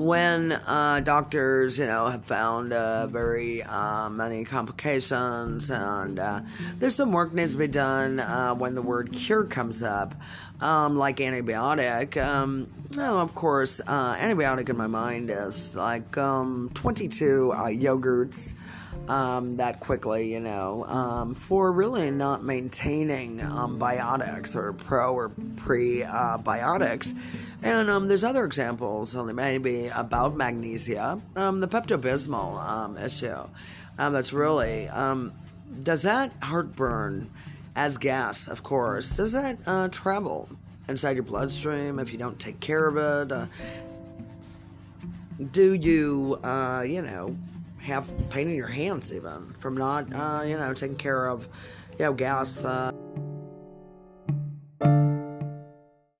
when uh, doctors, you know, have found uh, very uh, many complications, and uh, there's some work needs to be done uh, when the word cure comes up, um, like antibiotic. Um, of course, uh, antibiotic in my mind is like um, 22 yogurts. Um, that quickly, you know, um, for really not maintaining um, biotics or pro or pre uh, biotics. And um, there's other examples, maybe about magnesia, um, the Pepto Bismol um, issue. Um, that's really, um, does that heartburn, as gas, of course, does that uh, travel inside your bloodstream if you don't take care of it? Uh, do you, uh, you know, have pain in your hands even from not, uh, you know, taking care of, you know, gas? Uh,